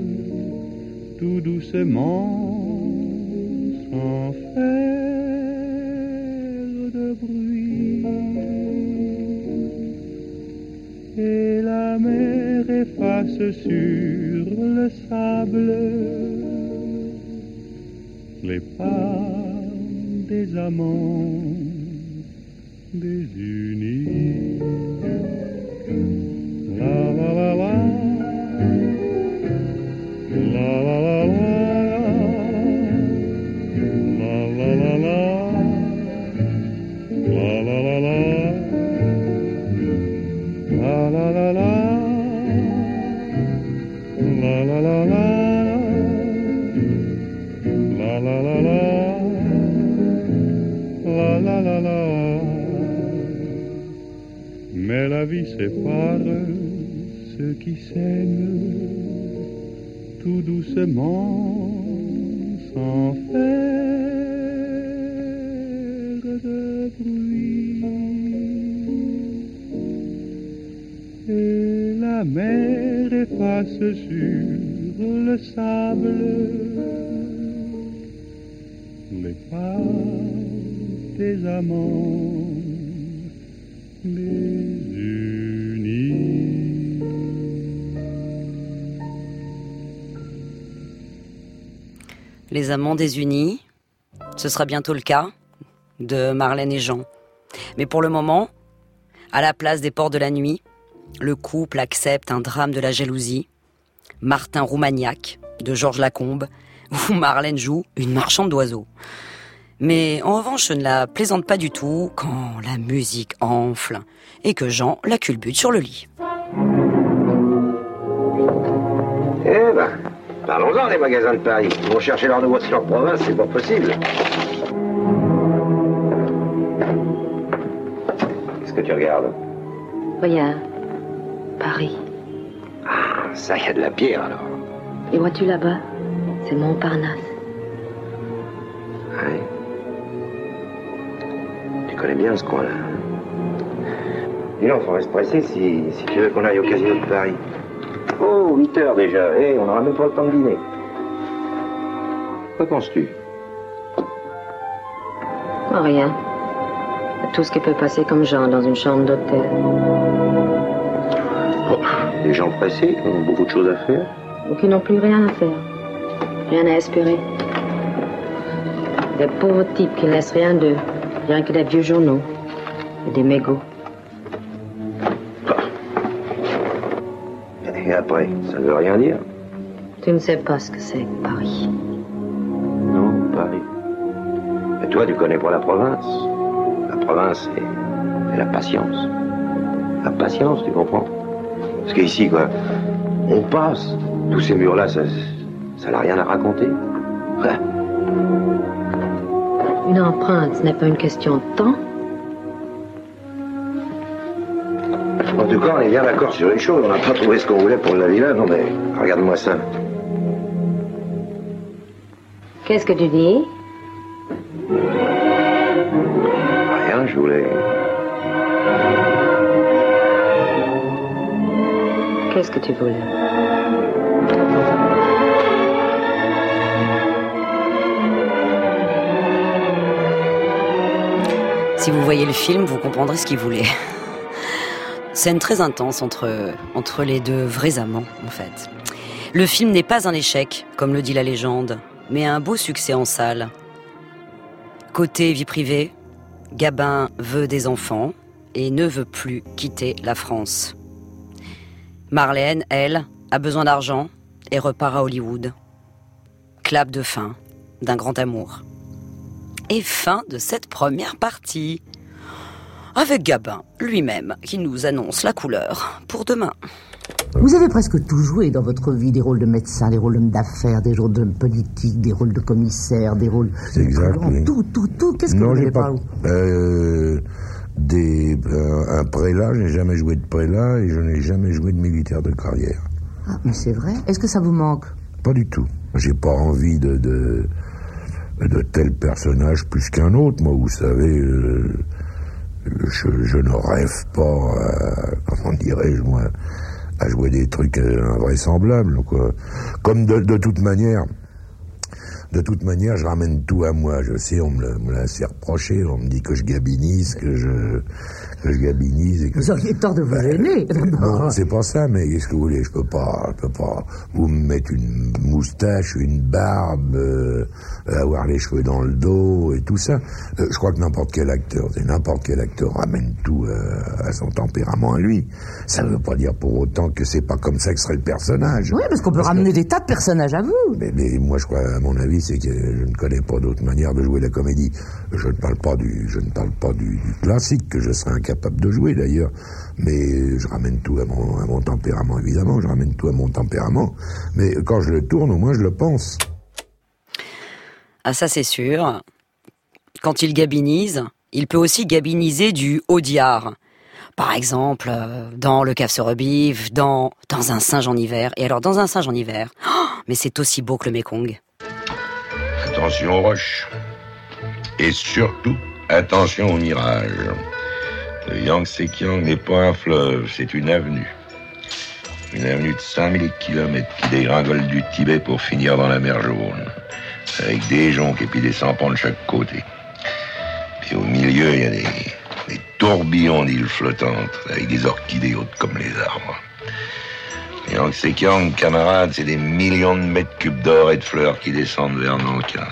tout doucement sans faire de bruit. Et la mer efface sur d'amour. Les amants désunis, ce sera bientôt le cas de Marlène et Jean. Mais pour le moment, à la place des ports de la nuit, le couple accepte un drame de la jalousie. Martin Roumagnac, de Georges Lacombe, où Marlène joue une marchande d'oiseaux. Mais en revanche, je ne la plaisante pas du tout quand la musique enfle et que Jean la culbute sur le lit. Eh ben, parlons-en des magasins de Paris. Ils vont chercher leur nouveauté en province, c'est pas possible. Qu'est-ce que tu regardes? Rien. Paris. Ah, ça, y a de la pierre alors. Et vois-tu là-bas? C'est Montparnasse. Ouais. Tu connais bien ce coin-là. Dis donc, faut rester pressé si, si tu veux qu'on aille au casino de Paris. Oh, 8 heures déjà. Eh, on n'aura même pas le temps de dîner. Que penses-tu? Oh, rien. Tout ce qui peut passer comme Jean dans une chambre d'hôtel. Oh, Des gens pressés qui ont beaucoup de choses à faire. Ou qui n'ont plus rien à faire. Rien à espérer. Des pauvres types qui ne laissent rien d'eux. Rien que des vieux journaux. Et des mégots. Et après, ça ne veut rien dire. Tu ne sais pas ce que c'est Paris. Non, Paris. Mais toi, tu connais pas la province. La province, c'est la patience. La patience, tu comprends? Parce qu'ici, quoi, on passe. Tous ces murs-là, ça ça n'a rien à raconter. Une empreinte, ce n'est pas une question de temps. En tout cas, on est bien d'accord sur une chose. On n'a pas trouvé ce qu'on voulait pour la villa. Non, mais regarde-moi ça. Qu'est-ce que tu dis? Rien, je voulais... Qu'est-ce que tu voulais? Si vous voyez le film, vous comprendrez ce qu'il voulait. Scène très intense entre, entre les deux vrais amants, en fait. Le film n'est pas un échec, comme le dit la légende, mais un beau succès en salle. Côté vie privée, Gabin veut des enfants et ne veut plus quitter la France. Marlène, elle, a besoin d'argent et repart à Hollywood. Clap de fin d'un grand amour. Et fin de cette première partie. Avec Gabin lui-même qui nous annonce la couleur pour demain. Vous avez presque tout joué dans votre vie, des rôles de médecin, des rôles d'homme d'affaires, des rôles d'homme politique, des rôles de commissaire, des rôles... C'est exact, oui. Tout, tout, tout. Qu'est-ce que Non, vous j'ai n'avez pas. pas... Euh, des, euh, un prélat, je n'ai jamais joué de prélat et je n'ai jamais joué de militaire de carrière. Ah, mais c'est vrai. Est-ce que ça vous manque? Pas du tout. J'ai pas envie de, de, de tel personnage plus qu'un autre. Moi, vous savez, euh, je, ne rêve pas, à, comment dirais-je, moi, à jouer des trucs euh, invraisemblables. Quoi. Comme de, toute manière, de toute manière, je ramène tout à moi. Je sais, on me l'a- reproché. On me dit que je gabinise, que je, que je gabinise. Et que... Vous auriez tort de vous gêner. Non, c'est pas ça, mais qu'est-ce que vous voulez? Je peux pas, je peux pas vous me mettre une moustache, une barbe, euh, avoir les cheveux dans le dos et tout ça. Euh, je crois que n'importe quel acteur, c'est n'importe quel acteur ramène tout euh, à son tempérament à lui. Ça ne veut pas dire pour autant que c'est pas comme ça que serait le personnage. Oui, parce qu'on peut ramener des tas de personnages à vous. Mais, mais moi, je crois, à mon avis, c'est que je ne connais pas d'autre manière de jouer la comédie. Je ne parle pas du, je ne parle pas du, du classique que je serais incapable de jouer d'ailleurs. Mais je ramène tout à mon, à mon tempérament, évidemment. Je ramène tout à mon tempérament. Mais quand je le tourne, au moins, je le pense. Ah ça c'est sûr. Quand il gabinise, il peut aussi gabiniser du haut diard. Par exemple, euh, dans Le Cave se rebive, dans Dans un singe en hiver. Et alors, dans un singe en hiver, oh, mais c'est aussi beau que le Mékong. Attention aux roches. Et surtout, attention aux mirages. Le Yangtze-Kiang n'est pas un fleuve, c'est une avenue. Une avenue de 5000 kilomètres qui dégringole du Tibet pour finir dans la mer Jaune. Avec des joncs et puis des sampans de chaque côté. Puis au milieu, il y a des, des tourbillons d'îles flottantes avec des orchidées hautes comme les arbres. Le Yangtze-Kiang, camarades, c'est des millions de mètres cubes d'or et de fleurs qui descendent vers Nankin.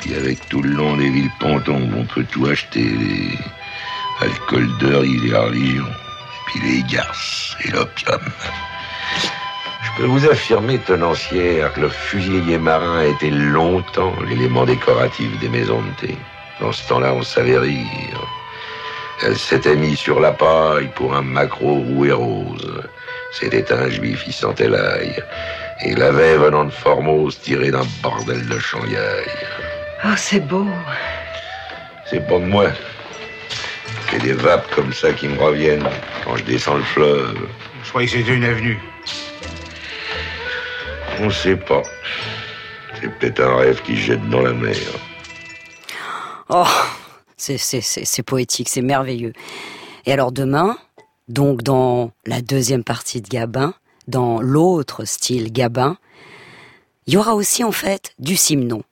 Puis avec tout le long des villes pontons on peut tout acheter, alcools de riz et la religion, et puis les garces et l'opium. Je peux vous affirmer, tenancière, que le fusilier marin a été longtemps l'élément décoratif des maisons de thé. Dans ce temps-là, on savait rire. Elle s'était mise sur la paille pour un macro roux et rose. C'était un juif, il sentait l'ail. Et il avait, venant de Formose, tiré d'un bordel de Shanghai. Oh, c'est beau. C'est pas de moi. J'ai des vapes comme ça qui me reviennent quand je descends le fleuve. Je croyais que c'était une avenue. On sait pas. C'est peut-être un rêve qui se jette dans la mer. Oh, c'est, c'est, c'est, c'est poétique, c'est merveilleux. Et alors demain, donc dans la deuxième partie de Gabin, dans l'autre style Gabin, il y aura aussi en fait du Simon.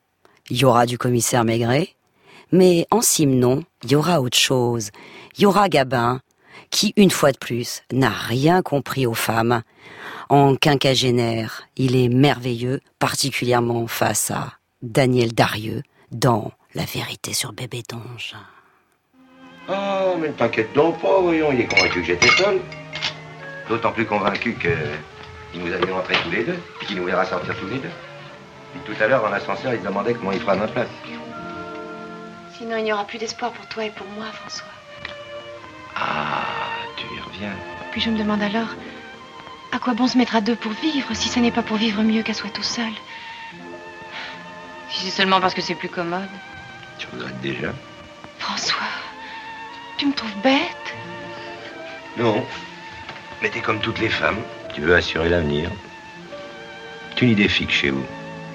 Il y aura du commissaire Maigret, mais en Simon, il y aura autre chose. Il y aura Gabin, qui, une fois de plus, n'a rien compris aux femmes. En quinquagénaire, il est merveilleux, particulièrement face à Daniel Darieux dans La vérité sur Bébé Donge. Oh, mais ne t'inquiète donc pas, voyons, il est convaincu que j'étais seul. D'autant plus convaincu que il nous a vu tous les deux, qu'il nous verra sortir tous les deux. Puis tout à l'heure, dans l'ascenseur, il se demandait comment il fera notre place. Sinon, il n'y aura plus d'espoir pour toi et pour moi, François. Ah, tu y reviens. Puis je me demande alors, à quoi bon se mettre à deux pour vivre, si ce n'est pas pour vivre mieux qu'à soi tout seul? Si c'est seulement parce que c'est plus commode. Tu regrettes déjà? François, tu me trouves bête Non. Mais t'es comme toutes les femmes. Tu veux assurer l'avenir. Tu une idée fixe chez vous.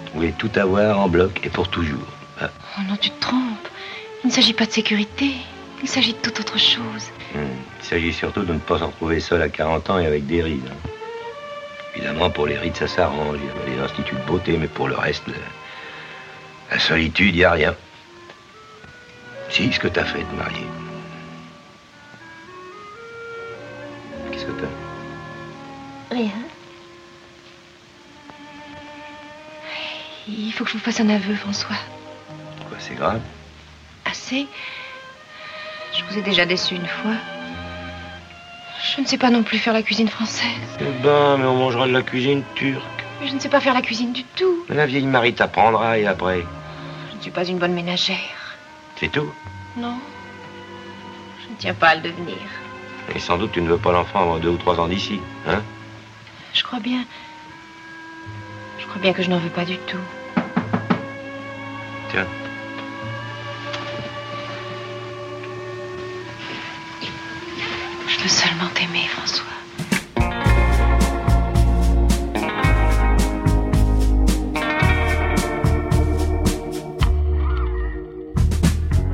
Vous voulez tout avoir en bloc et pour toujours. Ah. Oh non, tu te trompes. Il ne s'agit pas de sécurité. Il s'agit de toute autre chose. Hmm. Il s'agit surtout de ne pas se retrouver seul à 40 ans et avec des rides. hein. Évidemment, pour les rides, ça s'arrange. Il y a les instituts de beauté, mais pour le reste, la solitude, il n'y a rien. Si, ce que t'as fait de marier. que t'as? Rien. Il faut que je vous fasse un aveu, François. Quoi, c'est grave? Je vous ai déjà déçu une fois. Je ne sais pas non plus faire la cuisine française. Eh ben, mais on mangera de la cuisine turque. Mais je ne sais pas faire la cuisine du tout. Mais la vieille Marie t'apprendra et après? Je ne suis pas une bonne ménagère. C'est tout? Non. Je ne tiens pas à le devenir. Et sans doute tu ne veux pas l'enfant avant deux ou trois ans d'ici, hein? Je crois bien. Je crois bien que je n'en veux pas du tout. Je veux seulement t'aimer, François.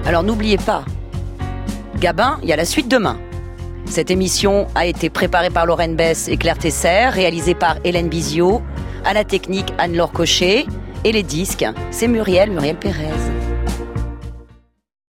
Alors n'oubliez pas, Gabin, il y a la suite demain. Cette émission a été préparée par Lorraine Bess et Claire Tesser, réalisée par Hélène Bizio, à la technique Anne-Laure Cochet, et les disques, c'est Muriel, Muriel Pérez.